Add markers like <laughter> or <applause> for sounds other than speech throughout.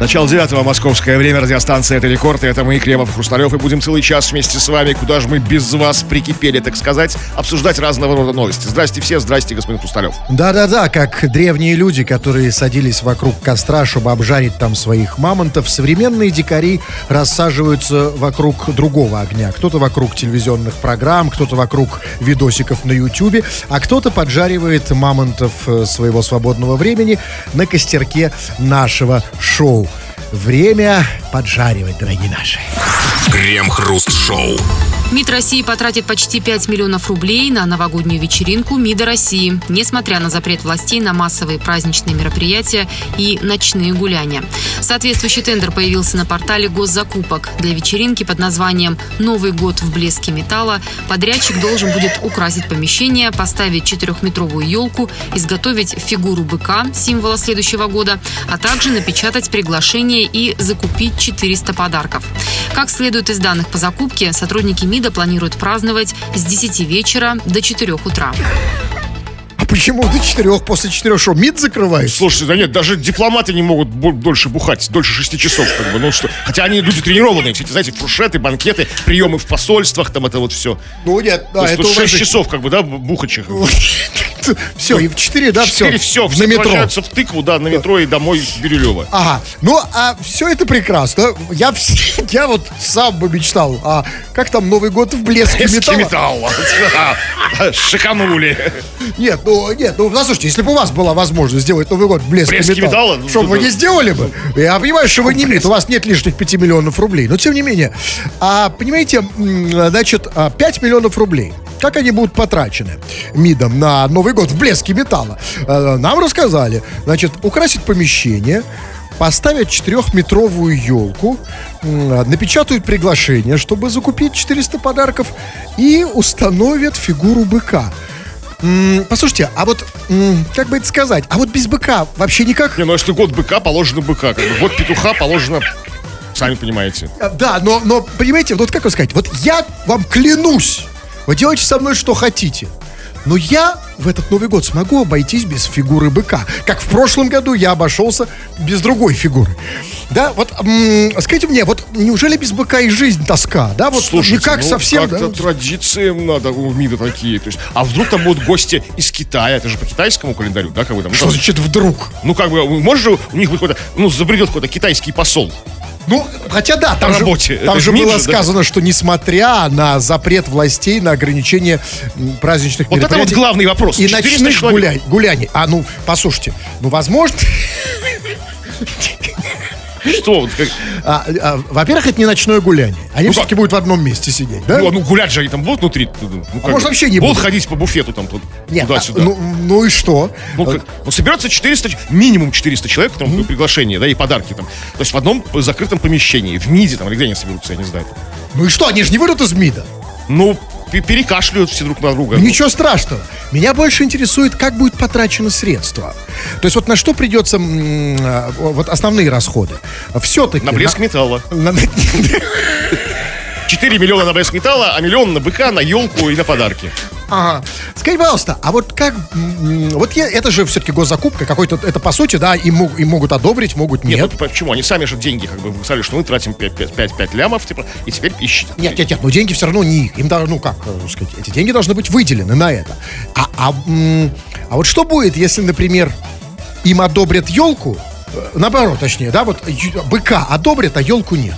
Начало девятого московское время, радиостанция «Это рекорд», и это мы, Кремов и Хрусталев, и будем целый час вместе с вами, куда же мы без вас прикипели, так сказать, обсуждать разного рода новости. Здрасте все, здрасте, господин Хрусталев. Да-да-да, как древние люди, которые садились вокруг костра, чтобы обжарить там своих мамонтов, современные дикари рассаживаются вокруг другого огня. Кто-то вокруг телевизионных программ, кто-то вокруг видосиков на ютюбе, а кто-то поджаривает мамонтов э, своего свободного времени на костерке нашего шоу. Время поджаривать, дорогие наши. Крем-хруст-шоу. МИД России потратит почти 5 миллионов рублей на новогоднюю вечеринку МИДа России, несмотря на запрет властей на массовые праздничные мероприятия и ночные гуляния. Соответствующий тендер появился на портале госзакупок. Для вечеринки под названием «Новый год в блеске металла» подрядчик должен будет украсить помещение, поставить четырехметровую елку, изготовить фигуру быка, символа следующего года, а также напечатать приглашение и закупить 400 подарков. Как следует из данных по закупке, сотрудники МИДа планируют праздновать с 10 вечера до 4 утра. Почему до четырех, после четырех шоу МИД закрываешь? Слушайте, да нет, даже дипломаты не могут дольше бухать, дольше шести часов, как бы, ну что. Хотя они люди тренированные, все эти, знаете, фуршеты, банкеты, приемы в посольствах, там это вот все. Ну нет, да, То есть это тут у вас 6 же- часов, как бы, да, бухачих. <laughs> Все, и в четыре, да, все. Четыре все, На метро. в тыкву, да, на метро и домой в Бирюлево. Ага, ну а все это прекрасно. Я, <laughs> я вот сам бы мечтал. А как там Новый год в блеске металла? металла. <laughs> Шиканули. Нет, ну нет, ну послушайте, если бы у вас была возможность сделать Новый год в блеске, Блеске металла, металла, ну, что бы вы не сделали бы? Я понимаю, что вы не МИД, у вас нет лишних 5 миллионов рублей, но тем не менее. А, понимаете, значит, а, 5 миллионов рублей. Как они будут потрачены МИДом на Новый год в блеске металла? А, Нам рассказали. Значит, украсить помещение, поставят четырехметровую елку, напечатают приглашение, чтобы закупить 400 подарков и установят фигуру быка. М, Послушайте, а вот, м, как бы это сказать, а вот без быка вообще никак... Не, ну если год быка, положено быка. Как бы. Год петуха положено, сами понимаете. А, Да, но, но, понимаете, вот как вам сказать, вот я вам клянусь, вы делайте со мной что хотите, но я в этот Новый год смогу обойтись без фигуры быка. Как в прошлом году я обошелся без другой фигуры. Да, вот м, скажите мне, вот неужели без быка и жизнь тоска? Да, вот Слушайте, никак ну, совсем. Как-то да? традиции надо у МИДа такие. То есть, а вдруг там будут гости из Китая? Это же по китайскому календарю, да, как бы там? ну, Что там- значит вдруг? Ну, как бы, может же у них быть какой-то, ну, забредет какой-то китайский посол. Ну, хотя да, там же, там Это же было же, да? сказано, что несмотря на запрет властей на ограничение праздничных Вот это вот мероприятий главный вопрос. и 400 ночных гуляй, гуляний. А ну, послушайте, ну, возможно, <laughs> Что? а, а, во-первых, это не ночное гуляние. Они Ну, все-таки будут в одном месте сидеть, да? Ну, ну, гулять же они там будут внутри. Ну, как может, вообще не будут. будут? ходить по буфету там тут, Нет, а, туда-сюда. ну, ну и что? Ну, как- ну, соберется 400, ч- минимум 400 человек, там, приглашение, да, и подарки там. То есть в одном закрытом помещении, в МИДе там, или где они соберутся, я не знаю. Ну и что, они же не выйдут из МИДа. Ну, перекашляют все друг на друга. Ничего страшного. Меня больше интересует, как будет потрачено средство. То есть вот на что придется а, вот основные расходы. Все-таки... На блеск металла. <laughs> 4 миллиона на блеск металла, а миллион на быка, на елку и на подарки. Ага. Скажите, пожалуйста, а вот как... Вот я, это же все-таки госзакупка какой-то... Это по сути, да, им, мог- могут одобрить, могут нет. Нет, ну, почему? Они сами же деньги как бы сказали, что мы тратим 5, лямов, типа, и теперь ищите. Нет, нет, нет, но деньги все равно не их. Им даже, ну как э, сказать, эти деньги должны быть выделены на это. А, а, а вот что будет, если, например, им одобрят елку, э, наоборот, точнее, да, вот быка одобрят, а елку нет.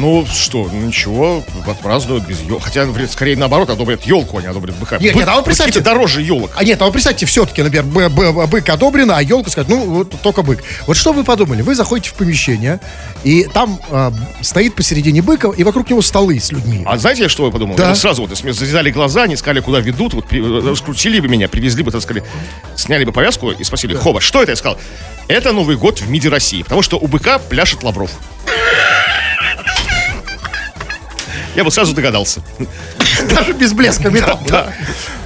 Ну что, ну ничего, отпразднуют без елки. Хотя, вряд- скорее наоборот, одобрят елку, а не одобрят быка. Нет, Бык- нет, а вы представьте- дороже елок. А нет, а вы представьте, все-таки, например, б- б- бык одобрено, а елка сказать, ну, вот только бык. Вот что вы подумали? Вы заходите в помещение, и там э, стоит посередине быка, и вокруг него столы с людьми. А знаете, что я подумал? Да. Я сразу вот если завязали глаза, не сказали, куда ведут, вот раскрутили бы меня, привезли бы, так сказать, сняли бы повязку и спросили, Хоба, что это? Я сказал, это Новый год в МИДе России, потому что у быка пляшет Лавров. Я бы сразу догадался. Даже без блеска металла. да.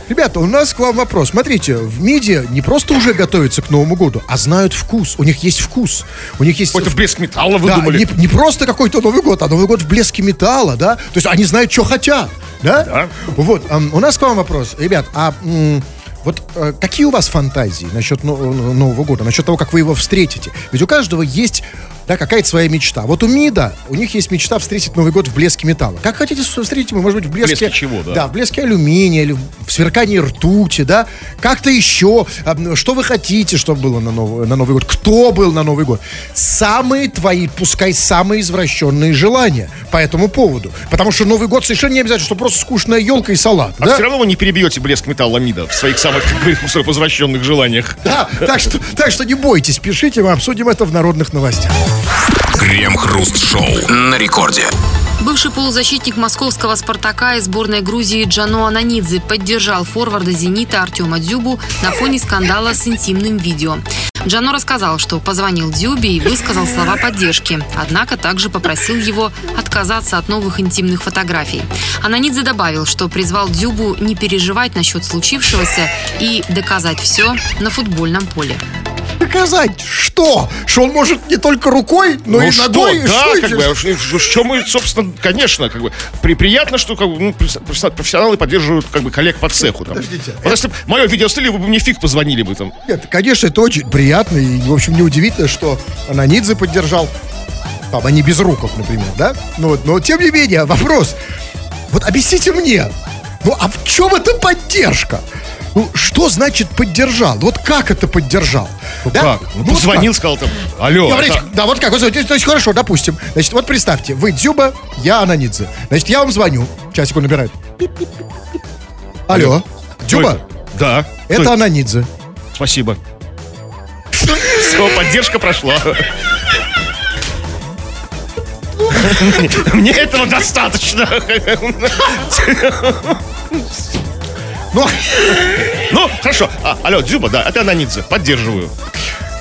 Ребята, у нас к вам вопрос. Смотрите, в МИДе не просто уже готовятся к Новому году, а знают вкус. У них есть вкус. У них есть... Какой-то блеск металла Да, выдумали. не, не просто какой-то Новый год, а Новый год в блеске металла, да? То есть они знают, что хотят, да? Да. Вот, ам, у нас к вам вопрос. Ребят, а м, Вот э, какие у вас фантазии насчет но- но- Нового года, насчет того, как вы его встретите? Ведь у каждого есть да, какая-то своя мечта. Вот у МИДа, у них есть мечта встретить Новый год в блеске металла. Как хотите встретить может быть, в блеске... блеске чего, да? Да, в блеске алюминия или в сверкании ртути, да? Как-то еще. А, Что вы хотите, чтобы было на Новый, на Новый год? Кто был на Новый год? Самые твои, пускай самые извращенные желания по этому поводу. Потому что Новый год совершенно не обязательно, что просто скучная елка и салат. А да? все равно вы не перебьете блеск металла МИДа в своих самых, <laughs> как говорится, возвращенных желаниях. Да, так что, так что не бойтесь, пишите, мы обсудим это в народных новостях. Крем-хруст-шоу на рекорде. Бывший полузащитник московского «Спартака» и сборной Грузии Джано Ананидзе поддержал форварда «Зенита» Артема Дзюбу на фоне скандала с интимным видео. Джано рассказал, что позвонил Дзюбе и высказал слова поддержки, однако также попросил его отказаться от новых интимных фотографий. Ананидзе добавил, что призвал Дзюбу не переживать насчет случившегося и доказать все на футбольном поле. Доказать что? Что он может не только рукой, но ну и что, ногой? да, Что как бы, а что мы, собственно, конечно, как бы, при, приятно, что как бы, ну, професс- профессионалы поддерживают как бы коллег по цеху. Там. Подождите. Вот если бы мое видео слили, вы бы мне фиг позвонили бы там. Нет, конечно, это очень приятно. И, в общем, неудивительно, что Ананидзе поддержал. Там, не без руков, например, да? Ну, вот, но, тем не менее, вопрос. Вот объясните мне, ну, а в чем эта поддержка? Ну, что значит поддержал? Вот как это поддержал? Ну Да? как? Ну, вот позвонил, как? сказал там, алло. Говорите, это- да, вот как, вот, то есть, хорошо, допустим. Значит, вот представьте, вы Дзюба, я Ананидзе. Значит, я вам звоню. Часик он набирает. Алло. Кто Дзюба, это? Да. Кто это Ананидзе. Спасибо. Все, поддержка прошла. Мне этого достаточно. Ну, Ну, хорошо. А, алло, Дзюба, да, это Ананидзе. Поддерживаю.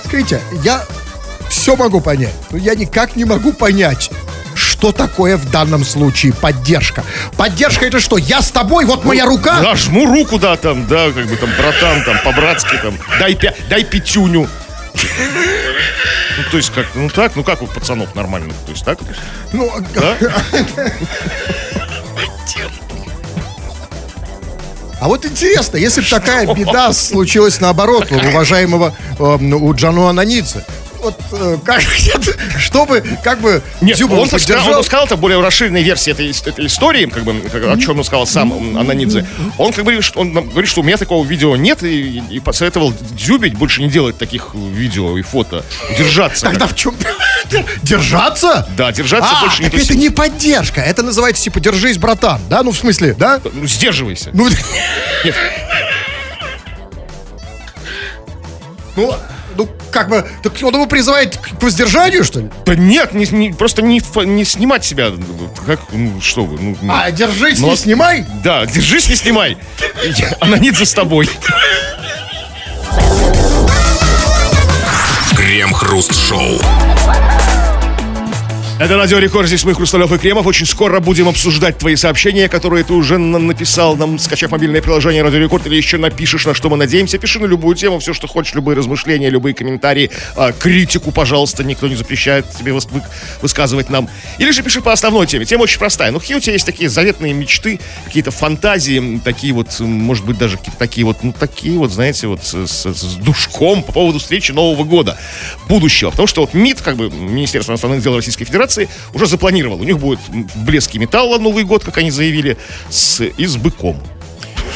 Смотрите, я все могу понять, но я никак не могу понять, что такое в данном случае поддержка. Поддержка это что? Я с тобой, вот моя рука. Да, жму руку, да, там, да, как бы там, братан, там, по-братски, там, дай, пя- дай пятюню. Ну, то есть, как, ну так, ну как у пацанов нормальных, то есть так, Ну, да? <laughs> а вот интересно, если бы такая беда случилась наоборот у уважаемого э, у Джану Ананидзе, вот э, как, что бы, как бы Нет, Дзюба он, поддержал? он сказал, это более расширенная версия этой, этой истории, как бы, о чем он сказал сам Ананидзе. Он как бы говорит, что, он говорит, что у меня такого видео нет, и, и посоветовал Дзюбить больше не делать таких видео и фото. Держаться. Тогда в чем? Держаться? Да, держаться А, больше не это не поддержка, это называется типа держись, братан, да? Ну в смысле, да? Ну, сдерживайся. Ну, <laughs> Нет, ну, ну как бы, так он его призывает к воздержанию, что ли? да нет, не, не- просто не, не снимать себя. Как, ну, что вы, ну, ну. А, держись, Ну, не а- снимай. Да, держись, не снимай. Я- Ананидзе с тобой. Крем-хруст-шоу. Это Радио Рекорд, здесь мы, Хрусталев и Кремов. Очень скоро будем обсуждать твои сообщения, которые ты уже на- написал нам, скачав мобильное приложение Радио Рекорд, или еще напишешь, на что мы надеемся. Пиши на любую тему, все, что хочешь, любые размышления, любые комментарии, а, критику, пожалуйста, никто не запрещает тебе выс- вы- высказывать нам. Или же пиши по основной теме. Тема очень простая. Ну, какие у тебя есть такие заветные мечты, какие-то фантазии, такие вот, может быть, даже какие-то такие вот, ну, такие вот, знаете, вот с, с- с душком по поводу встречи Нового года, будущего. Потому что вот МИД, как бы Министерство иностранных дел Российской Федерации, уже запланировал. У них будет блеске металла Новый год, как они заявили, с, и с быком.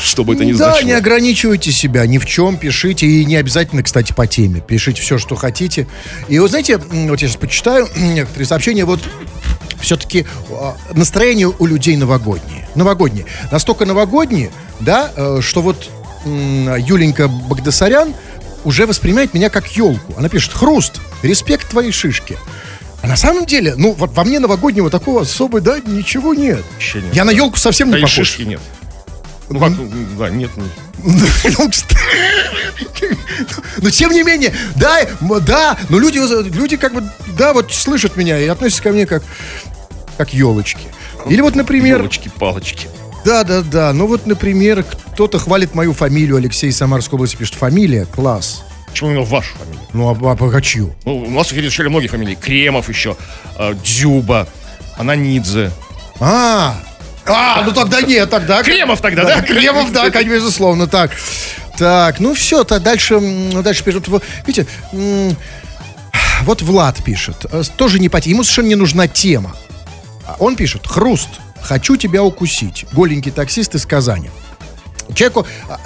Что бы это ни да, значило. не ограничивайте себя ни в чем, пишите, и не обязательно, кстати, по теме. Пишите все, что хотите. И вот знаете, вот я сейчас почитаю <clears throat> некоторые сообщения, вот все-таки настроение у людей новогоднее. Новогоднее. Настолько новогоднее, да, э, что вот Юленька Багдасарян уже воспринимает меня как елку. Она пишет, хруст, респект твоей шишке. А на самом деле, ну, вот во мне новогоднего такого особо, да, ничего нет. Вообще нет. Я на елку совсем Да не похож. шишки нет. Ну, как, м, да, нет. ну, <laughs> Ну. Но тем не менее, да, да, но люди, люди как бы, да, вот слышат меня и относятся ко мне как, как елочки. Или вот, например, Елочки-палочки. да, да, да, ну вот, например, кто-то хвалит мою фамилию, Алексей Самарской области пишет, фамилия, класс. Почему именно вашу фамилию? Ну, а, а, а чью? Ну, у нас решили многие фамилии. Кремов еще, э, Дзюба, Ананидзе. А, а, ну тогда нет, тогда. Кремов тогда, да? Кремов, да, конечно, безусловно, так. Так, ну все, то дальше, дальше пишут. Видите, вот Влад пишет, э, тоже не по теме, ему совершенно не нужна тема. А Он пишет, хруст, хочу тебя укусить. Голенький таксист из Казани. Человеку а,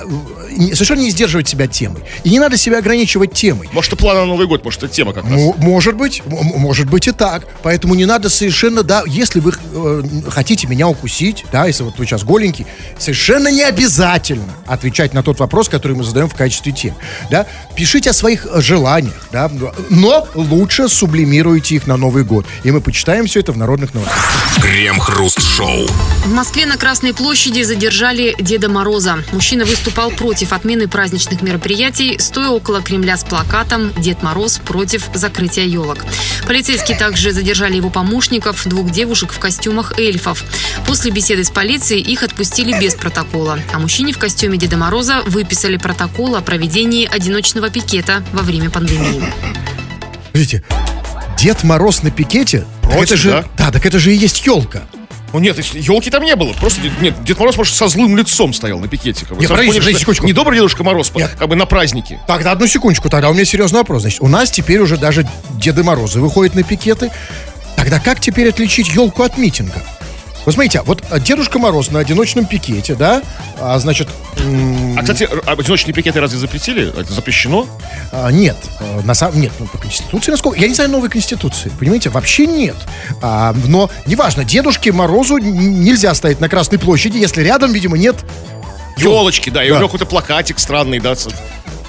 совершенно не сдерживать себя темой. И не надо себя ограничивать темой. Может, это план на Новый год, может, это тема как раз. М- может быть, м- м- может быть и так. Поэтому не надо совершенно, да, если вы э, хотите меня укусить, да, если вот вы сейчас голенький, совершенно не обязательно отвечать на тот вопрос, который мы задаем в качестве темы, да. Пишите о своих э, желаниях, да, но лучше сублимируйте их на Новый год. И мы почитаем все это в народных новостях. Крем-хруст-шоу. В Москве на Красной площади задержали Деда Мороза. Мужчина выступал против отмены праздничных мероприятий, стоя около Кремля с плакатом «Дед Мороз против закрытия елок». Полицейские также задержали его помощников, двух девушек в костюмах эльфов. После беседы с полицией их отпустили без протокола. А мужчине в костюме Деда Мороза выписали протокол о проведении одиночного пикета во время пандемии. Видите, Дед Мороз на пикете, Против, это же, да? да, так это же и есть елка. Ну нет, елки там не было. Просто нет, Дед Мороз, может, со злым лицом стоял на пикете. Как бы. Не, Сразу подождите, поняли, секундочку. Не добрый Дедушка Мороз, Нет. как бы на празднике. Тогда одну секундочку, тогда у меня серьезный вопрос. Значит, у нас теперь уже даже Деды Морозы выходят на пикеты. Тогда как теперь отличить елку от митинга? Вот смотрите, вот а, Дедушка Мороз на одиночном пикете, да, а, значит, А, кстати, а одиночные пикеты разве запретили? Это запрещено? а, нет, а, на самом нет, ну, по Конституции, насколько, я не знаю новой Конституции, понимаете, вообще нет. А, но, неважно, Дедушке Морозу нельзя стоять на Красной площади, если рядом, видимо, нет Елочки, да, и Да. у него какой-то плакатик странный, да.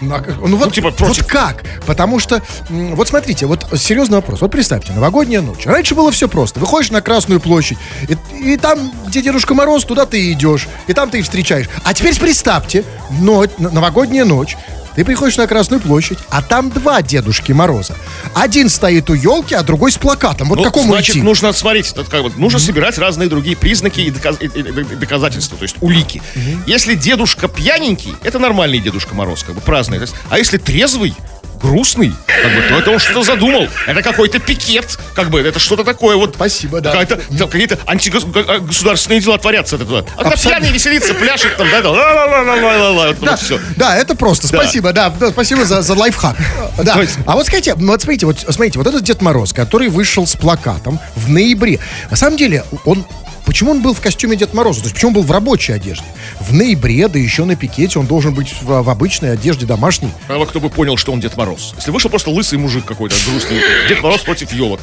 Ну, а ну вот, типа, вот против. как? Потому что, вот смотрите, вот серьезный вопрос. Вот представьте, новогодняя ночь. Раньше было все просто. Выходишь на Красную площадь, и, и там, где Дедушка Мороз, туда ты идешь. И там ты и встречаешь. А теперь представьте, ночь, н- новогодняя ночь. Ты приходишь на Красную площадь, а там два Дедушки Мороза. Один стоит у елки, а другой с плакатом. Вот Ну, какому значит, идти? нужно смотреть, это как бы, нужно собирать разные другие признаки и, доказ- и- и- и доказательства, то есть улики. Если дедушка пьяненький, это нормальный Дедушка Мороз, как бы праздный. А если трезвый, грустный, как бы, то это он что-то задумал. Это какой-то пикет, как бы, это что-то такое вот. Спасибо, да. Какие-то антигосударственные дела творятся. Это, туда. а пьяный веселится, пляшет там, да, да, ла-ла-ла-ла-ла-ла, Да, это просто. Спасибо, да, спасибо за, за лайфхак. <laughs> Да. А вот скажите, ну вот смотрите, вот смотрите, вот этот Дед Мороз, который вышел с плакатом в ноябре. На самом деле, он Почему он был в костюме Дед Мороза? То есть почему он был в рабочей одежде? В ноябре, да еще на пикете, он должен быть в, в обычной одежде домашней. Мало кто бы понял, что он Дед Мороз. Если вышел просто лысый мужик какой-то, грустный. Дед Мороз против елок.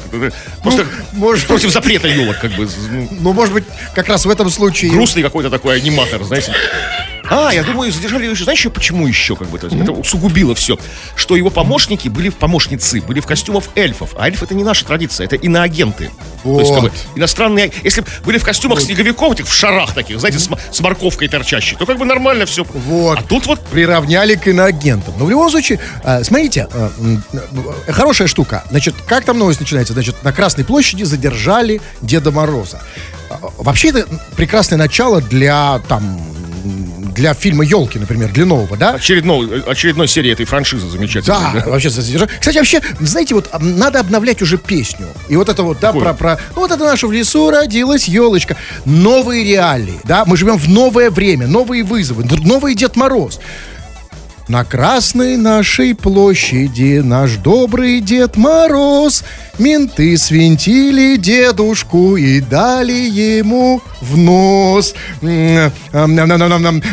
Просто может против запрета елок, как бы. ну, Ну, может быть, как раз в этом случае... грустный какой-то такой аниматор, знаете. А, я думаю, задержали еще, знаешь, почему еще, как бы, то есть, это усугубило все, что его помощники были, помощницы, были в костюмах эльфов, а эльф это не наша традиция, это иноагенты. То есть, как бы, Вот. иностранные, если бы были в костюмах снеговиков, этих в шарах таких, знаете, с, с морковкой торчащей, то как бы нормально все. Вот. А тут вот приравняли к иноагентам. Но в любом случае, а, смотрите, м, э, хорошая штука. Значит, как там новость начинается? Значит, на Красной площади задержали Деда Мороза. Вообще, это прекрасное начало для там для фильма Елки, например, для нового, да? очередной, очередной серии этой франшизы замечательной. Да, вообще задержали. Кстати, вообще, знаете, вот надо обновлять уже песню. И вот это вот, да, Какую? про, про. Ну, вот это наша в лесу родилась елочка. Новые реалии, да, мы живем в новое время, новые вызовы, новый Дед Мороз. На Красной нашей площади наш добрый Дед Мороз Менты свинтили дедушку и дали ему в нос.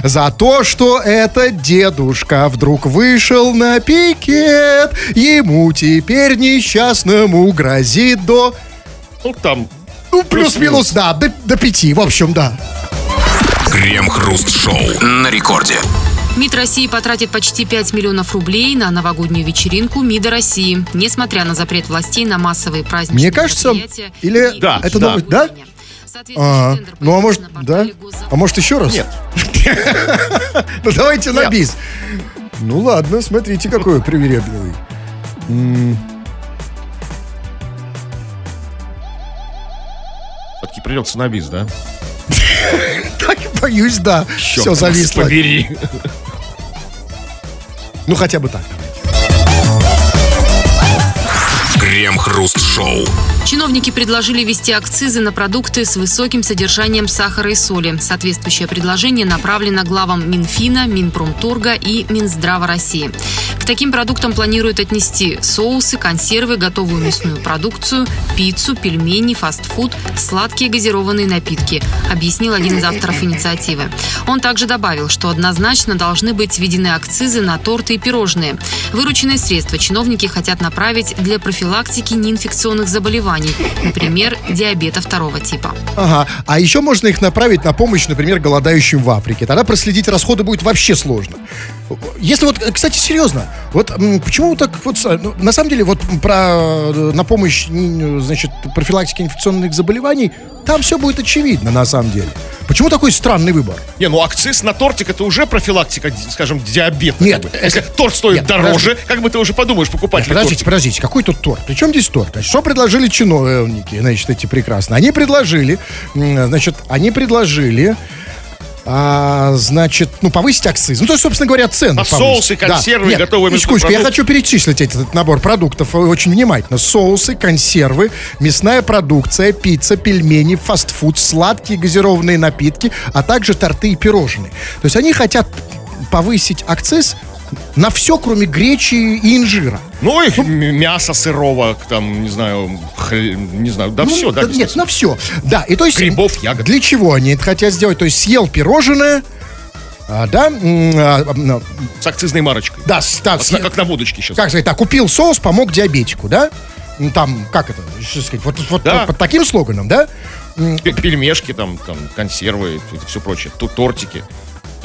За то, что этот дедушка вдруг вышел на пикет Ему теперь несчастному грозит до... Ну, там Ну, плюс-минус, да, до, до пяти, в общем, да Крем-хруст-шоу на рекорде. МИД России потратит почти 5 миллионов рублей на новогоднюю вечеринку МИДа России, несмотря на запрет властей на массовые праздничные Мне кажется, или Да, это да. новость, да? А, ну, а может, да? А может, еще раз? Нет. <laughs> Ну, давайте на бис. Ну, ладно, смотрите, какой привередливый. все-таки придется на бис, да? <laughs> Так, боюсь, да. Все зависло. Побери. Ну, хотя бы так. Крем-хруст-шоу. Чиновники предложили ввести акцизы на продукты с высоким содержанием сахара и соли. Соответствующее предложение направлено главам Минфина, Минпромторга и Минздрава России. Таким продуктам планируют отнести соусы, консервы, готовую мясную продукцию, пиццу, пельмени, фастфуд, сладкие газированные напитки, объяснил один из авторов инициативы. Он также добавил, что однозначно должны быть введены акцизы на торты и пирожные. Вырученные средства чиновники хотят направить для профилактики неинфекционных заболеваний, например, диабета второго типа. Ага. А еще можно их направить на помощь, например, голодающим в Африке. Тогда проследить расходы будет вообще сложно. Если вот, кстати, серьезно, вот почему так вот, ну, на самом деле, вот про, э, на помощь, значит, профилактике инфекционных заболеваний, там все будет очевидно, на самом деле. Почему такой странный выбор? Не, ну акциз на тортик это уже профилактика, скажем, диабета. Нет, как бы. это- Если торт стоит Нет, дороже, как бы ты уже подумаешь, покупать ли Подождите, тортик. подождите, какой тут торт? При чем здесь торт? Значит, что предложили чиновники, значит, эти прекрасно? Они предложили, значит, они предложили, а, значит, ну, повысить акциз. Ну, то есть, собственно говоря, цены А повысить. соусы, консервы, Нет, готовые мясные секундочку, я продукты? хочу перечислить этот набор продуктов очень внимательно. Соусы, консервы, мясная продукция, пицца, пельмени, фастфуд, сладкие газированные напитки, а также торты и пирожные. То есть они хотят повысить акциз на все, кроме гречи и инжира. Ну, и м- мясо сырого, там, не знаю, хле- не знаю, да Ну, все, да. Нет, на все. Да, и то есть... Грибов, ягод. Для чего они это хотят сделать? То есть съел пирожное, а, да, а, а, С акцизной марочкой. да, с- да, Вот съел- на- как на водочке сейчас. как сказать, так, купил соус, помог диабетику, да? Ну, Там, как это, сказать, вот, вот Да. под, под таким слоганом, да? Пельмешки, там, там, консервы, это все прочее, тут тортики.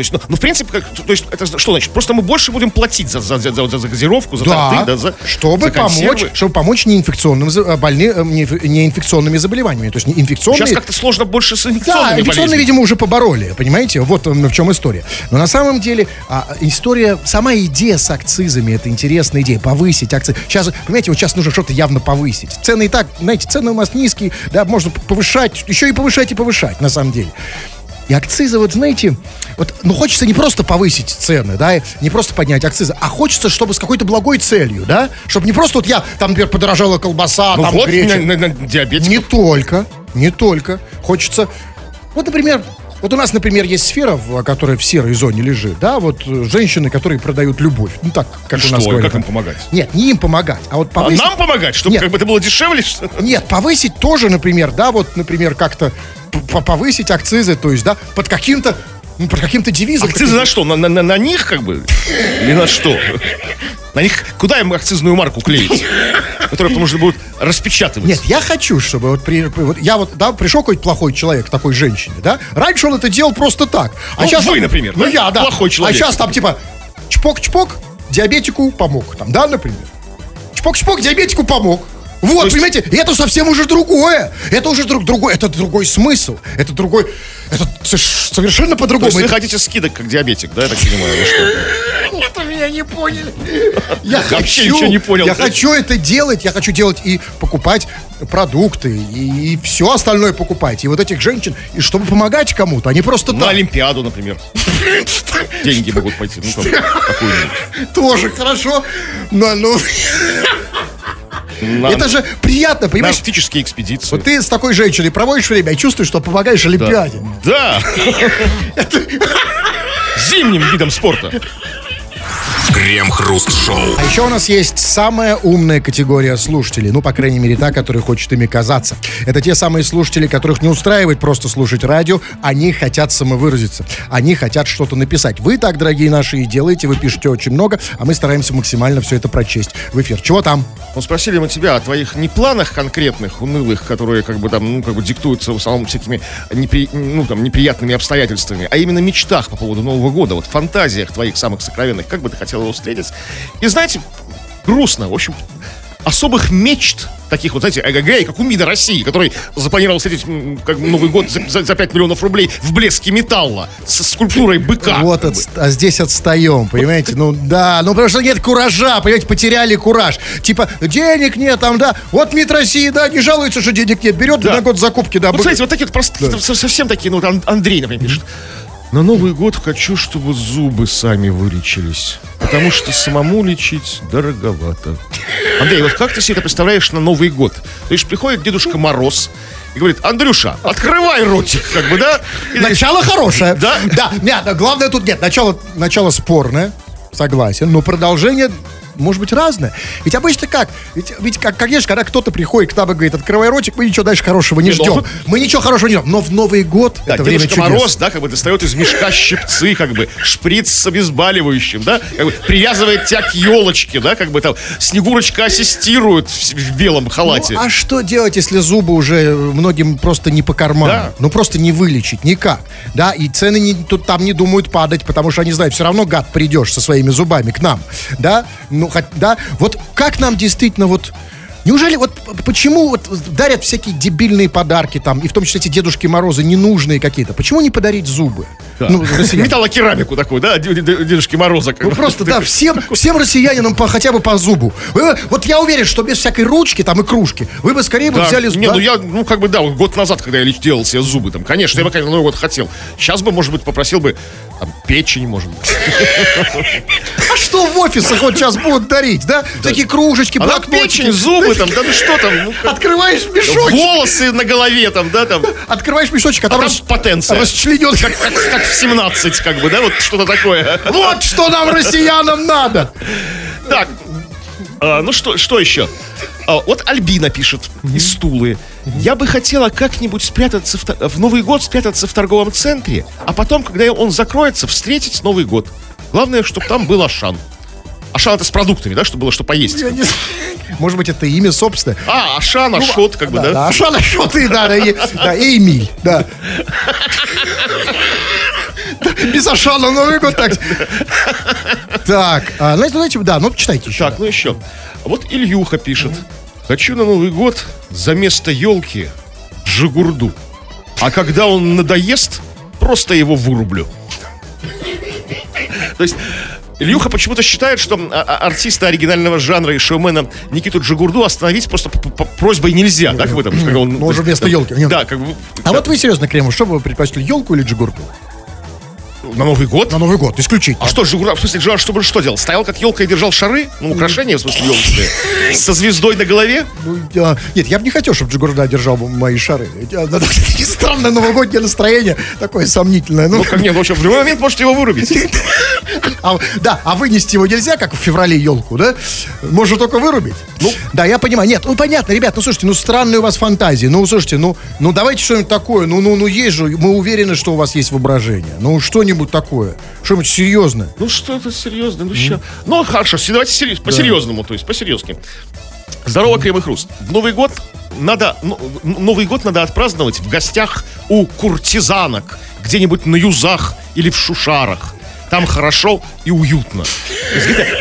То есть, ну, ну, в принципе, как, то есть, это что значит? Просто мы больше будем платить за, за, за, за, за газировку, за Да, торты, да, за, чтобы за консервы. помочь, чтобы помочь неинфекционным, за- больны, э, неинф- неинфекционными заболеваниями. То есть неинфекционные... Сейчас как-то сложно больше с Да, инфекционными инфекционные, болезнями. видимо, уже побороли, понимаете? Вот м, в чем история. Но на самом деле а, история, сама идея с акцизами, это интересная идея, повысить акцизы. Сейчас, понимаете, вот сейчас нужно что-то явно повысить. Цены и так, знаете, цены у нас низкие, да, можно повышать, еще и повышать и повышать, на самом деле. И акцизы, вот знаете, вот, ну хочется не просто повысить цены, да, не просто поднять акцизы, а хочется, чтобы с какой-то благой целью, да, чтобы не просто вот я, там, например, подорожала колбаса, Ну там, вот, греча. на, на- на диабетиков. Не только, не только. Хочется... Вот, например, вот у нас, например, есть сфера, которая в серой зоне лежит, да, вот э, женщины, которые продают любовь. Ну так, как И у нас что, говорят. как им помогать? Нет, не им помогать, а вот А повысить... нам помогать, чтобы Нет. как бы это было дешевле? что? Нет, повысить тоже, например, да, вот, например, как-то повысить акцизы, то есть, да, под каким-то, ну, под каким-то девизом. Акцизы на что? На, на- на- них как бы? Или на что? На них куда им акцизную марку клеить? Которую потому что будут распечатывать. Нет, я хочу, чтобы вот, при, вот я вот, да, пришел какой-то плохой человек к такой женщине, да, раньше он это делал просто так. А Ну, сейчас вы, например, ну да? я, да. Плохой человек. А сейчас там типа чпок-чпок, диабетику помог, там, да, например. Чпок-чпок, диабетику помог. Вот, есть- понимаете, и это совсем уже другое. Это уже друг другой, это другой смысл. Это другой, это совершенно То по-другому. есть вы хотите скидок как диабетик, да, я так понимаю? <laughs> Нет, вы меня не поняли. Я хочу, ничего не понял. Я хочу это делать, я хочу делать и покупать продукты, и, все остальное покупать. И вот этих женщин, и чтобы помогать кому-то, а не просто На так. Олимпиаду, например. <laughs> Деньги могут пойти. Ну. Тоже хорошо. Но, ну, <laughs> На- это же приятно, понимаешь? арктические экспедиции. Вот ты с такой женщиной проводишь время и чувствуешь, что помогаешь Олимпиаде. Да. <laughs> Зимним видом спорта. Крем-хруст-шоу. А еще у нас есть самая умная категория слушателей. Ну, по крайней мере, та, которая хочет ими казаться. Это те самые слушатели, которых не устраивает просто слушать радио. Они хотят самовыразиться. Они хотят что-то написать. Вы так, дорогие наши, и делаете. Вы пишете очень много, а мы стараемся максимально все это прочесть в эфир. Чего там? Ну, спросили мы тебя о твоих не планах конкретных, унылых, которые как бы там, ну, как бы диктуются в основном всякими непри... ну, там, неприятными обстоятельствами, а именно мечтах по поводу Нового года, вот фантазиях твоих самых сокровенных, как бы ты хотел его встретить. И знаете, грустно, в общем, особых мечт, таких вот, знаете, эгэгэй, как у МИДа России, который запланировал встретить как Новый год за, за, за 5 миллионов рублей в блеске металла с скульптурой быка. вот, отс- а здесь отстаем, понимаете? Ну да, ну потому что нет куража, понимаете, потеряли кураж. Типа, денег нет там, да. Вот МИД России, да, не жалуется, что денег нет. Берет Да. на год закупки, да. Вот, бы- смотрите, вот такие вот простые, со- совсем такие, ну, Андрей, например, пишет. На Новый год хочу, чтобы зубы сами вылечились. Потому что самому лечить дороговато. Андрей, вот как ты себе это представляешь на Новый год? То есть приходит Дедушка Мороз и говорит, Андрюша, открывай ротик, как бы, да? И- Начало хорошее. Да? Да. Нет, главное тут нет. Начало, начало спорное. Согласен. Но продолжение может быть разное. Ведь обычно как? Ведь, ведь как, конечно, когда кто-то приходит к нам и говорит, открывай ротик, мы ничего дальше хорошего не ну, ждем. Мы ничего хорошего не ждем. Но в Новый год Да, это время чудес. Мороз, да, как бы достает из мешка щипцы, как бы шприц с обезболивающим, да, как бы привязывает тебя к елочке, да, как бы там Снегурочка ассистирует в, в белом халате. Ну, а что делать, если зубы уже многим просто не по карману? Да. Ну, просто не вылечить никак. Да, и цены не, тут там не думают падать, потому что они знают, все равно, гад, придешь со своими зубами к нам. Да, ну, да, вот как нам действительно вот... Неужели вот почему вот дарят всякие дебильные подарки там, и в том числе эти Дедушки Морозы ненужные какие-то? Почему не подарить зубы? Да. Ну. <laughs> Металлокерамику такую, да, Дед- Дед- Дедушки Мороза. Ну просто, да, всем, всем россиянинам по, хотя бы по зубу. Вы- вот я уверен, что без всякой ручки там и кружки вы бы скорее бы взяли... Не, да? ну я, ну как бы, да, год назад, когда я делал себе зубы, там, конечно, я бы, конечно, Новый год хотел. Сейчас бы, может быть, попросил бы, там, печень, может быть. А что в офисах вот сейчас будут дарить, да? Такие кружечки, А блокнотики. печень, зубы, там, да ну что там, ну, Открываешь мешочек, волосы на голове, там, да, там, открываешь мешочек, а а там, рас- потенция. расчленен. Как в 17, как бы, да, вот что-то такое. Вот что нам, россиянам, надо. Так, а, ну что, что еще? А, вот Альбина пишет из Тулы. Я бы хотела как-нибудь спрятаться в, в Новый год, спрятаться в торговом центре, а потом, когда он закроется, встретить Новый год. Главное, чтобы там был Ашан. Ашан это с продуктами, да, чтобы было что поесть. Я не. Может быть, это имя собственное. А, Ашан, Ашот, как бы, да? Да, Ашан, что ты, да, да, и, да, и Эмиль, да. Без Ашана Новый год так. Так, а, знаете, знаете, да, ну читайте еще. Так, ну еще. Вот Ильюха пишет. Хочу на Новый год за место елки Жигурду. А когда он надоест, просто его вырублю. То есть Ильюха почему-то считает, что а, а, артиста оригинального жанра и шоумена Никиту Джигурду остановить просто просьбой нельзя, да, как бы там, как он... Ну, уже вместо елки. Да, как бы... А вот вы серьезно, Кремов, что бы вы предпочли, елку или джигурку? На Новый год? На Новый год, исключительно. А что, Жигурда, в смысле, Жигурда, чтобы что делал? Стоял как елка и держал шары? Ну, украшения, в смысле, елочные. Со звездой на голове? Ну, я- нет, я бы не хотел, чтобы Джигурда держал бы мои шары. Да, <laughs> Странное новогоднее настроение, такое сомнительное. Ну, Ну, как нет, в общем, в любой момент можете его вырубить. <laughs> а, да, а вынести его нельзя, как в феврале елку, да? Можно только вырубить. Ну, да, я понимаю. Нет, ну понятно, ребят, ну слушайте, ну странные у вас фантазии. Ну, слушайте, ну, ну давайте что-нибудь такое. Ну, ну, ну есть же, мы уверены, что у вас есть воображение. Ну, что-нибудь такое. Что-нибудь серьезное. Ну, что-то серьезное, ну, ща. Ну, хорошо, давайте сери- по-серьезному, то есть, по-серьезки. Здорово, Крем и Хруст. В Новый год надо, ну, Новый год надо отпраздновать в гостях у куртизанок, где-нибудь на юзах или в шушарах. Там хорошо и уютно.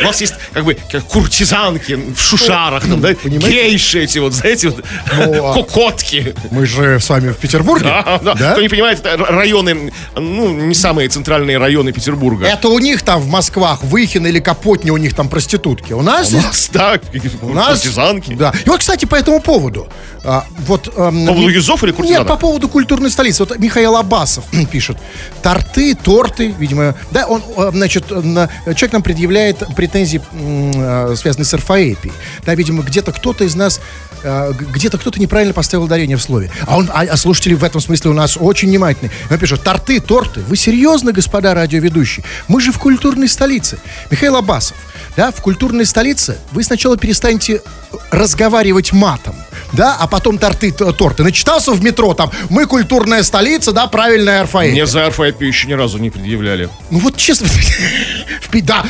У нас есть как бы куртизанки в шушарах, там, да, гейши эти вот, знаете, вот, Ну, а- <laughs> кокотки. Мы же с вами в Петербурге. Да, да. Кто не понимает, это районы, ну, не самые центральные районы Петербурга. Это у них там в Москвах, Выхин или Капотне у них там проститутки. У нас, У нас, да, у нас куртизанки. Да. И вот, кстати, по этому поводу. а, вот, эм, По поводу ми- юзов или куртизанок? Нет, по поводу культурной столицы. Вот Михаил Абасов <laughs> пишет. Торты, торты, видимо. Да, он, э, значит, на- человек нам предъявляет претензии, э, связанные с орфоэпией. Да, видимо, где-то кто-то из нас, э, где-то кто-то неправильно поставил ударение в слове. А, он, а, а слушатели в этом смысле у нас очень внимательны. Он пишет, торты, торты. Вы серьезно, господа радиоведущие? Мы же в культурной столице. Михаил Абасов, да, в культурной столице вы сначала перестанете разговаривать матом, да, а потом торты, торты. Начитался в метро, там, мы культурная столица, да, правильная орфоэпия. Мне за орфоэпию еще ни разу не предъявляли. Ну вот честно, <laughs> да,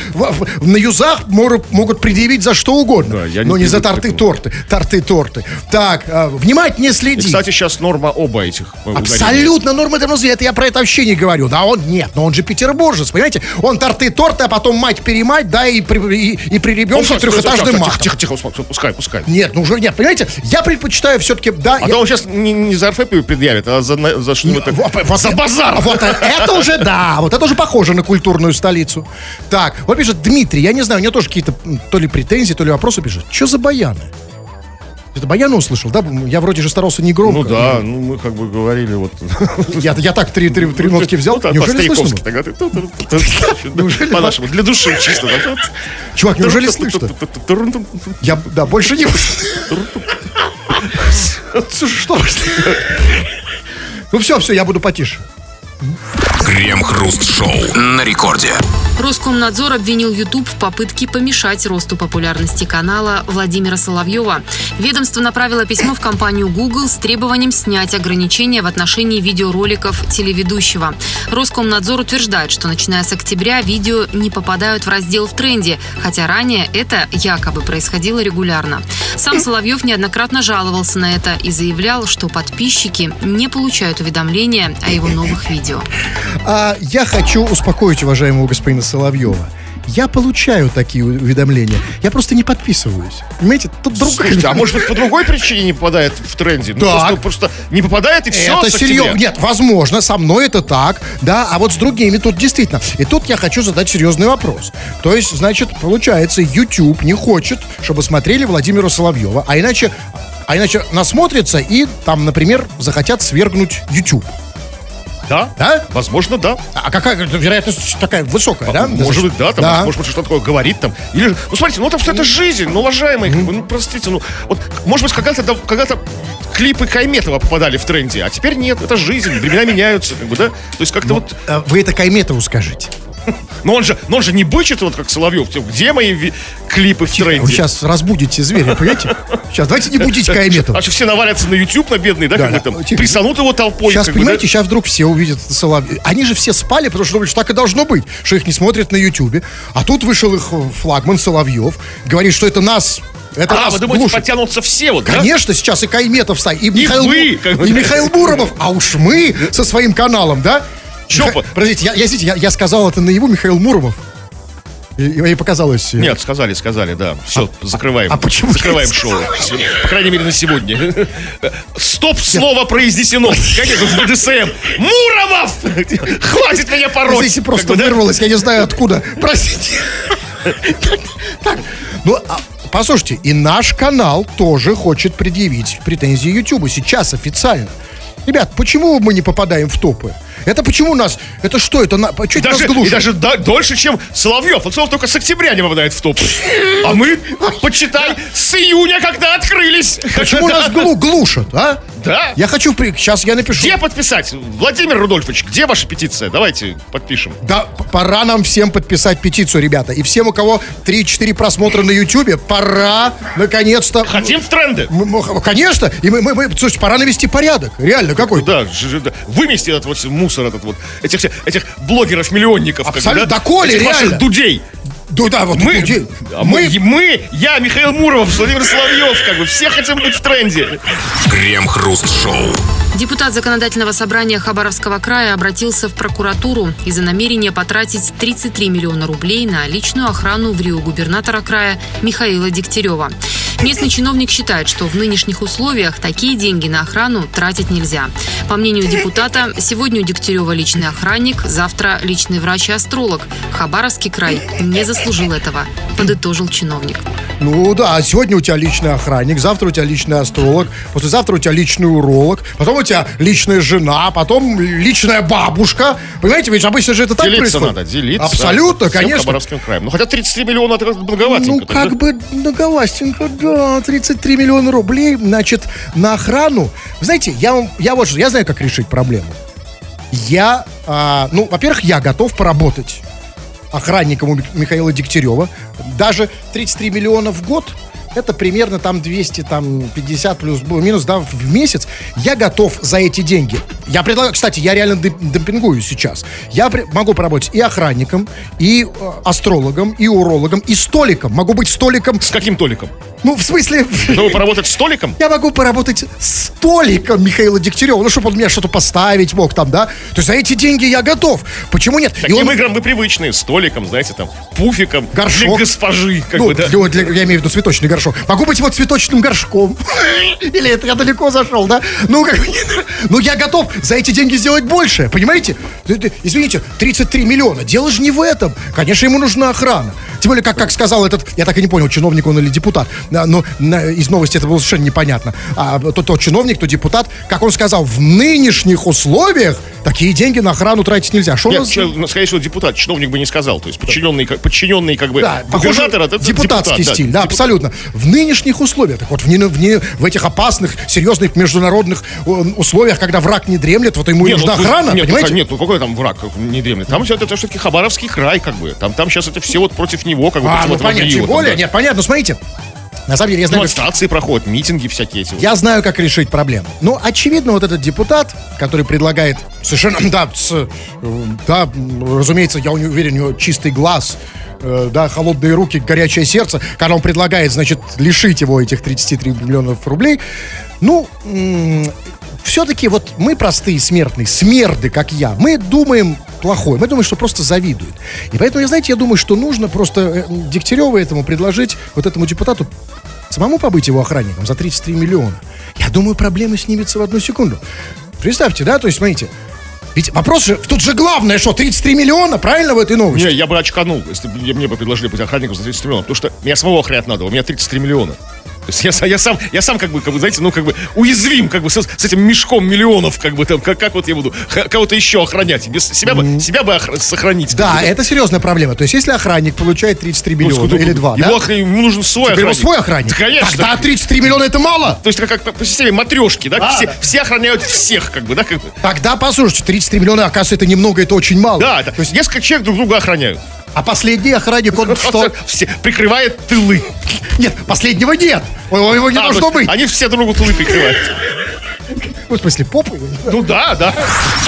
на юзах могут предъявить за что угодно, но не за привык к торты-торты, торты-торты. Так, а, внимательнее следи. кстати, сейчас норма оба этих э. Абсолютно норма тормозли. Это я про это вообще не говорю. Да он нет, но он же петербуржец, понимаете? Он торты-торты, а потом мать-перемать, да, и при, и, и при Ну, ребенке трехэтажным. Тихо, тихо, тихо, пускай, пускай. Нет, ну уже нет, понимаете? Я предпочитаю все-таки, да, А я- то он сейчас не, не за орфоэпию предъявит, а за, за что-нибудь Вот, вот За это- базар! Вот это уже, да, вот это уже похоже на культурную столицу. Так, вот пишет Дмитрий, я не знаю, у него тоже какие-то то ли претензии, то ли вопросы пишет. Что за баяны? Это Баяна услышал, да? Я вроде же старался не громко. Ну да, ну мы как бы говорили вот... <laughs> Я, я так три, три, три нотки взял. Ну, неужели слышно? тогда ты- По-нашему, для души чисто. Чувак, неужели слышно? Я, да, больше не... Что? Ну все, все, я буду потише. Крем-хруст-шоу на рекорде. Роскомнадзор обвинил YouTube в попытке помешать росту популярности канала Владимира Соловьева. Ведомство направило письмо в компанию Google с требованием снять ограничения в отношении видеороликов телеведущего. Роскомнадзор утверждает, что начиная с октября видео не попадают в раздел в тренде, хотя ранее это якобы происходило регулярно. Сам Соловьев неоднократно жаловался на это и заявлял, что подписчики не получают уведомления о его новых видео. А я хочу успокоить уважаемого господина Соловьева. Я получаю такие уведомления. Я просто не подписываюсь. Понимаете, тут другая... Слушайте, а <laughs> может быть по другой причине не попадает в тренде? Ну, Так. просто, просто не попадает и все. Это серьезно. Нет, возможно, со мной это так, да, а вот с другими тут действительно. И тут я хочу задать серьезный вопрос. То есть, значит, получается, YouTube не хочет, чтобы смотрели Владимира Соловьева, а иначе, а иначе насмотрятся и там, например, захотят свергнуть YouTube. Да? Да? Возможно, да. А какая вероятность такая высокая, да? Может быть, да, там, Да. может быть, что такое говорит там. Или, ну, смотрите, ну, это все это жизнь, ну, уважаемые, бы, ну, простите, ну, вот, может быть, когда-то, да, когда-то клипы Кайметова попадали в тренде, а теперь нет, это жизнь, времена меняются, как бы, да? То есть как-то вот, А Вы это Кайметову скажите. Но он же, но он же не бычит, вот как Соловьев, где мои клипы в тренде? Вы сейчас разбудите зверя, понимаете? Сейчас, давайте не будите <laughs> Кайметова. А что все навалятся на YouTube, на бедный, да, Да, как бы да. там, Тихо. присанут его толпой. Сейчас, как бы, понимаете, да? сейчас вдруг все увидят Соловьев. Они же все спали, потому что думали, что так и должно быть, что их не смотрят на Ютубе. А тут вышел их э, флагман Соловьев, говорит, что это нас, это А, вы думаете, глушит. подтянутся все, вот, да? Конечно, сейчас и Кайметов стоит, и, Михаил, вы, бы, и да. Михаил Буромов, а уж мы со своим каналом, да? По- Подождите, я, я, извините, я, я сказал это наяву Михаил Муромов. И, и показалось... э, Нет, сказали, сказали, да. Все, закрываем. а почему Закрываем шоу. По крайней мере, на сегодня. Стоп, слово произнесено. Как это в БДСМ? Муромов! Хватит меня пороть! Здесь и просто Как бы, да? вырвалось, я не знаю откуда. Простите. Так, ну, а, послушайте, и наш канал тоже хочет предъявить претензии YouTube сейчас официально. Ребят, почему мы не попадаем в топы? Это почему нас... Это что? Это на, что это Даже, нас и даже да- дольше, чем Соловьев. Соловьев только с октября не попадает в топ. А мы, почитай, с июня, когда открылись. Почему нас <laughs> глу- глушат, а? Да. Я хочу... при- Сейчас я напишу. Где подписать? Владимир Рудольфович, где ваша петиция? Давайте подпишем. Да, пора нам всем подписать петицию, ребята. И всем, у кого 3-4 просмотра на Ютубе, пора, наконец-то... Хотим в тренды. Конечно, и мы, мы, мы- слушайте, пора навести порядок. Реально, какой? Да. вымести этот вот мусор, этот вот, этих, этих блогеров-миллионников. как бы, Абсолютно. да? Да, Коля, Этих ваших реально. дудей. Да, да, вот Мы, а мы, мы, я, Михаил Муромов, Владимир Соловьев, как бы, все хотим быть в тренде. Крем-хруст-шоу. Депутат Законодательного собрания Хабаровского края обратился в прокуратуру из-за намерения потратить 33 миллиона рублей на личную охрану в Рио губернатора края Михаила Дегтярева. Местный чиновник считает, что в нынешних условиях такие деньги на охрану тратить нельзя. По мнению депутата, сегодня у Дегтярева личный охранник, завтра личный врач и астролог. Хабаровский край не заслужил этого, подытожил чиновник. Ну да, а сегодня у тебя личный охранник, завтра у тебя личный астролог, послезавтра у тебя личный уролог, потом у тебя личная жена, потом личная бабушка. Понимаете, ведь обычно же это так делиться происходит. надо, делиться. Абсолютно, всем конечно. Хабаровским краем. Ну, хотя 33 миллиона, это как-то многоватенько. Ну, как да? бы многовастенько, да, 33 миллиона рублей, значит, на охрану. Вы знаете, я, вам- я вот что, я знаю, как решить проблему. Я, а, ну, во-первых, я готов поработать охранником у Ми- Михаила Дегтярева. Даже 33 миллиона в год, это примерно там 200, там 50 плюс минус, да, в месяц. Я готов за эти деньги. Я предлагаю, кстати, я реально дем- демпингую сейчас. Я при- могу поработать и охранником, и э, астрологом, и урологом, и столиком. Могу быть столиком. С каким толиком? Ну, в смысле... <laughs> Чтобы поработать столиком? Я могу поработать столиком Михаила Дегтярева, ну, чтобы он мне что-то поставить мог там, да? То есть за эти деньги я готов. Почему нет? И Таким он- играм вы привычные. Столиком, знаете, там, пуфиком. Горшок. Для госпожи, как ну, бы, да. для- для- я имею в виду цветочный горшок. Могу быть вот цветочным горшком. <laughs> Или это я далеко зашел, да? Ну, как бы, <laughs> ну, я готов за эти деньги сделать больше, понимаете? Извините, 33 миллиона. Дело же не в этом. Конечно, ему нужна охрана. Тем более, как, как сказал этот, я так и не понял, чиновник он или депутат, да, но на- из новости это было совершенно непонятно. А то, то чиновник, то депутат, как он сказал, в нынешних условиях такие деньги на охрану тратить нельзя. У Нет, нас- че- ну, скорее всего, депутат, чиновник бы не сказал. То есть подчиненный, как- подчиненный как бы Да, похоже, губернатора, это депутатский депутат, стиль, да, депутат. абсолютно. В нынешних условиях, так вот, в, не- в, не- в этих опасных, серьезных международных э, условиях, когда враг не дремлет, вот ему и Нет, нужна ну, охрана, нет, ну, понимаете? нет, ну какой там враг не дремлет? Там все это все-таки Хабаровский край, как бы. Там, там сейчас это все вот против него, как бы. а, ну понятно, тем более, да. нет, понятно, смотрите. На самом деле, я знаю, как- Демонстрации проходят, митинги всякие эти. вот. Я знаю, как решить проблему. Ну, очевидно, вот этот депутат, который предлагает совершенно, <clears throat> да, с, э, да, разумеется, я уверен, у него чистый глаз, э, да, холодные руки, горячее сердце, когда он предлагает, значит, лишить его этих 33 миллионов рублей. Ну, все-таки вот мы простые смертные, смерды, как я, мы думаем плохое, мы думаем, что просто завидуют. И поэтому, знаете, я думаю, что нужно просто э, Дегтяреву этому предложить, вот этому депутату, самому побыть его охранником за 33 миллиона. Я думаю, проблемы снимется в одну секунду. Представьте, да, то есть, смотрите, ведь вопрос же, тут же главное, что 33 миллиона, правильно в этой новости? Не, я бы очканул, если бы мне, бы предложили быть охранником за 30 миллионов. Потому что меня самого охранять надо, у меня 33 миллиона. То есть я, я сам, я сам как бы, как бы, знаете, ну как бы уязвим, как бы с, с этим мешком миллионов, как бы там, как, как вот я буду кого-то еще охранять, без себя бы, себя бы охра- сохранить. Да, как бы, это серьезная проблема. То есть, если охранник получает 33 Ну, миллиона или 2, его да? охран- ему нужен свой Теперь его охранник. свой охранник. Да, конечно. Тогда 33 миллиона это мало. То есть как, как по- системе матрешки, да? Да, все, да. все охраняют всех, как бы, да? Как бы. Тогда, послушайте, 33 миллиона, оказывается, это немного, это очень мало. Да, это, То есть, несколько человек друг друга охраняют. А последний охранник, он что? Все, прикрывает тылы. Нет, последнего нет. Его не А, должно быть. Они все друг другу тылы прикрывают. Ну, В смысле, попы? Ну да, да.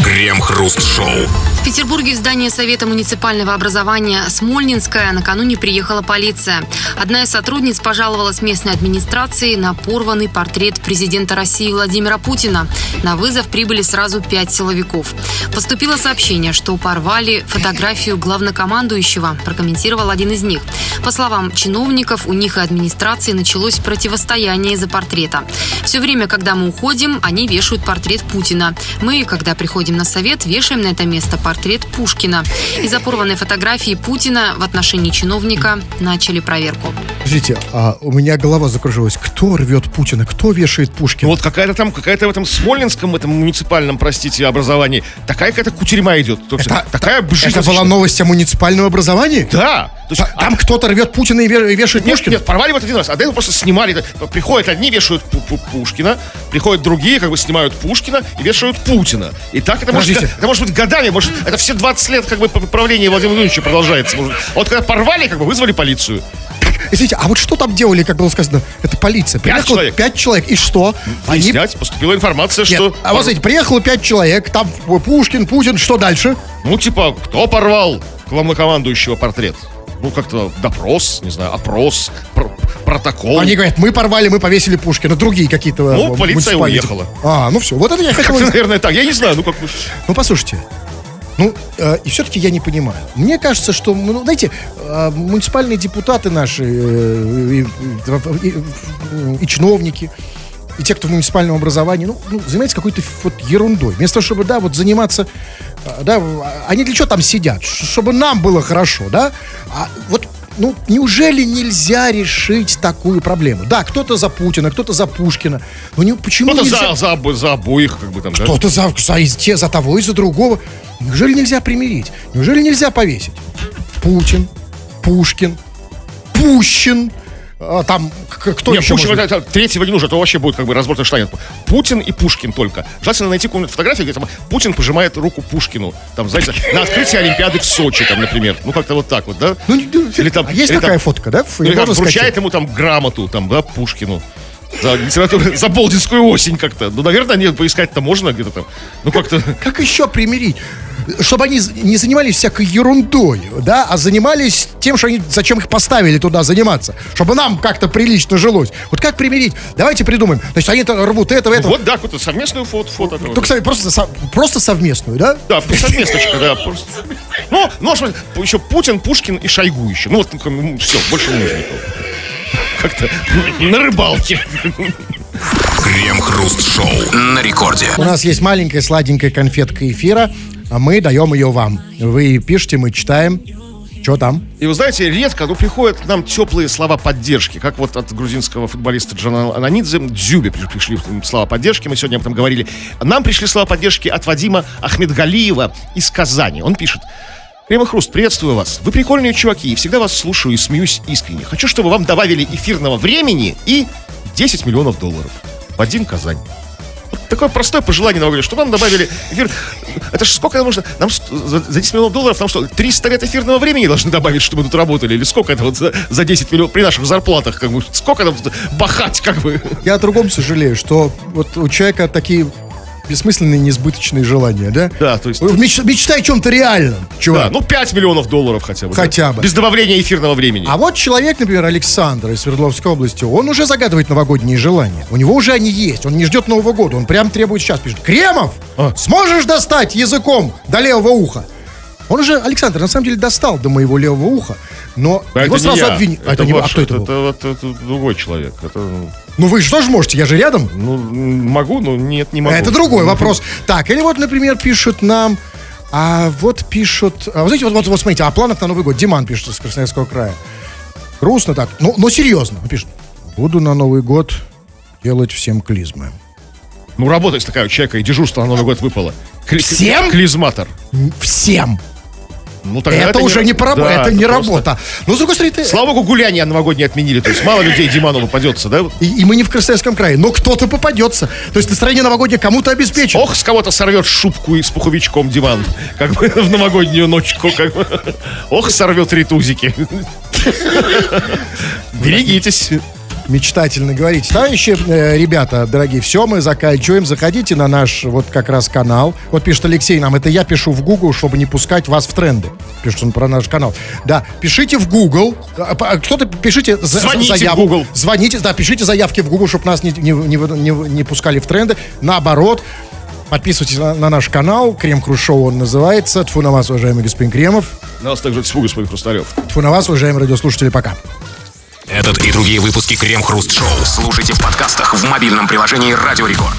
Крем-хруст-шоу. В Петербурге в здание Совета муниципального образования Смольнинская накануне приехала полиция. Одна из сотрудниц пожаловалась местной администрации на порванный портрет президента России Владимира Путина. На вызов прибыли сразу пять силовиков. Поступило сообщение, что порвали фотографию главнокомандующего, прокомментировал один из них. По словам чиновников, у них и администрации началось противостояние из-за портрета. Все время, когда мы уходим, они вешают портрет Путина. Мы, когда приходим на совет, вешаем на это место портрет Пушкина. Из-за порванной фотографии Путина в отношении чиновника начали проверку. Подождите, а у меня голова закружилась. Кто рвет Путина? Кто вешает Пушкина? Ну вот какая-то там, какая-то в этом Смольнинском, этом муниципальном, простите, образовании, такая какая-то кутерьма идет. То есть Это- такая Это бжительная- была новость о муниципальном образовании? Да. То есть, Та- Там кто-то рвет Путина и ве- и вешает Нет, Пушкина? нет, порвали вот один раз, а до этого просто снимали. Приходят одни, вешают Пу- Пу- Пушкина, приходят другие, как бы снимают Пушкина и вешают Путина. И так это может, это может быть годами, может, это все 20 лет как бы правления Владимира Владимировича продолжается. Может. А вот когда порвали, как бы вызвали полицию. Извините, а вот что там делали, как было сказано? Это полиция. Пять Приехало человек. Пять человек. И что? Они... Выяснять, поступила информация, Нет, что... а вот смотрите, приехало пять человек, там Пушкин, Путин, что дальше? Ну, типа, кто порвал главнокомандующего портрет? Ну, как-то допрос, не знаю, опрос, пр- протокол. Они говорят, мы порвали, мы повесили Пушкина, другие какие-то... Ну, э, полиция уехала. А, ну все, вот это я хотел... Наверное, так. Я не знаю, ну как... Ну, послушайте. Ну, э, и все-таки я не понимаю. Мне кажется, что, ну, знаете, э, муниципальные депутаты наши, э, и, и- и- чиновники, и те, кто в муниципальном образовании, ну, ну, занимаются какой-то вот ерундой. Вместо того, чтобы, да, вот заниматься, да, они для чего там сидят? Чтобы нам было хорошо, да? А вот ну, неужели нельзя решить такую проблему? Да, кто-то за Путина, кто-то за Пушкина. Но не, почему Кто-то нельзя... за, за, за обоих, как бы там, да? Кто-то за, за, те, за того и за другого. Неужели нельзя примирить? Неужели нельзя повесить? Путин, Пушкин, Пущин, а, там кто Не, еще Пушкин, может быть? третьего не нужно, это вообще будет как бы разбор штанет. Путин и Пушкин только. Желательно найти какую-нибудь фотографию, где там Путин пожимает руку Пушкину. Там, знаете, на открытии Олимпиады в Сочи, там, например. Ну, как-то вот так вот, да? Ну, не- Или там- а есть или такая там- фотка, да? Или можно вручает ему там грамоту, там, да, Пушкину. За литературу, за Болдинскую осень как-то. Ну, наверное, нет, поискать-то можно где-то там. Ну, как-то... Как еще примирить? Чтобы они не занимались всякой ерундой, да, а занимались тем, что они, зачем их поставили туда заниматься. Чтобы нам как-то прилично жилось. Вот как примирить? Давайте придумаем. Значит, они это рвут этого, этого. Вот, да, какую-то совместную фото. фото Только, кстати, просто, со- просто совместную, да? Да, совместочка, да. Просто. Ну, ну, а еще Путин, Пушкин и Шойгу еще. Ну, вот, все, больше нужно. Как-то на рыбалке. Крем-хруст-шоу на рекорде. У нас есть маленькая сладенькая конфетка эфира, а мы даем ее вам. Вы пишите, мы читаем. Что там? И вы знаете, редко, но приходят к нам теплые слова поддержки, как вот от грузинского футболиста Джана Ананидзе, Дзюбе при- пришли слова поддержки, мы сегодня об этом говорили. Нам пришли слова поддержки от Вадима Ахмедгалиева из Казани. Он пишет, Крем и Хруст, приветствую вас. Вы прикольные чуваки, и всегда вас слушаю и смеюсь искренне. Хочу, чтобы вам добавили эфирного времени и 10 миллионов долларов. Вадим Казань. Вот такое простое пожелание нам что нам добавили эфир. Это же сколько нам нужно? Нам за 10 миллионов долларов нам что, 300 лет эфирного времени должны добавить, чтобы мы тут работали? Или сколько это вот за, за 10 миллионов при наших зарплатах? Как бы, сколько нам тут бахать, как бы? Я о другом сожалею, что вот у человека такие бессмысленные, несбыточные желания, да? Да, то есть... Меч- мечтай о чем-то реальном, Да, чувак. ну 5 миллионов долларов хотя бы. да. Хотя бы. Без добавления эфирного времени. А вот человек, например, Александр из Свердловской области, он уже загадывает новогодние желания. У него уже они есть. Он не ждет Нового года. Он прям требует сейчас. Пишет, Кремов, А. сможешь достать языком до левого уха? Он уже, Александр, на самом деле достал до моего левого уха, но А его это сразу обвинили. А Это это не вы. А ваш- кто это был? Это вот это другой человек. Это, ну, Ну вы же тоже можете, я же рядом. ну, могу, но нет, не могу. Это другой вопрос. <laughs> Так, или вот, например, пишут нам, а вот пишут, а, вы знаете, вот, вот, вот смотрите, о планах на Новый год. Диман пишет из Красноярского края. Грустно так, но, но серьезно. Он пишет, буду на Новый год делать всем клизмы. Ну, работа такая у человека, и дежурство на Новый год выпало. Кли- Всем? Клизматор. Всем. Ну, тогда это, уже не, по Да, это не просто- работа. Но, с другой стороны, ты- Слава богу, гуляние новогоднее отменили. То есть мало людей Диману попадется, да? и, и мы не в Красноярском крае, но кто-то попадется. То есть настроение новогоднее кому-то обеспечит. Ох, с кого-то сорвет шубку и с пуховичком Диман. Как бы <laughs> в новогоднюю ночку. Как бы. Ох, сорвет ритузики. <laughs> Берегитесь. Мечтательно говорить. Товарищи, э, ребята, дорогие, все, мы заканчиваем. Заходите на наш вот как раз канал. Вот пишет Алексей нам, это я пишу в Google, чтобы не пускать вас в тренды. Пишет он про наш канал. Да, пишите в Google. А, а, Кто-то пишите за- Звоните в заявку. Google. Звоните, да, пишите заявки в Google, чтобы нас не, не, не, не- не пускали в тренды. Наоборот, подписывайтесь на, на наш канал. Крем Круз Шоу он называется. Тфу на вас, уважаемый господин Кремов. Нас также тьфу, господин Хрусталев. Тфу на вас, уважаемые радиослушатели. Пока. Этот и другие выпуски Крем Хруст Шоу слушайте в подкастах в мобильном приложении Радио Рекорд.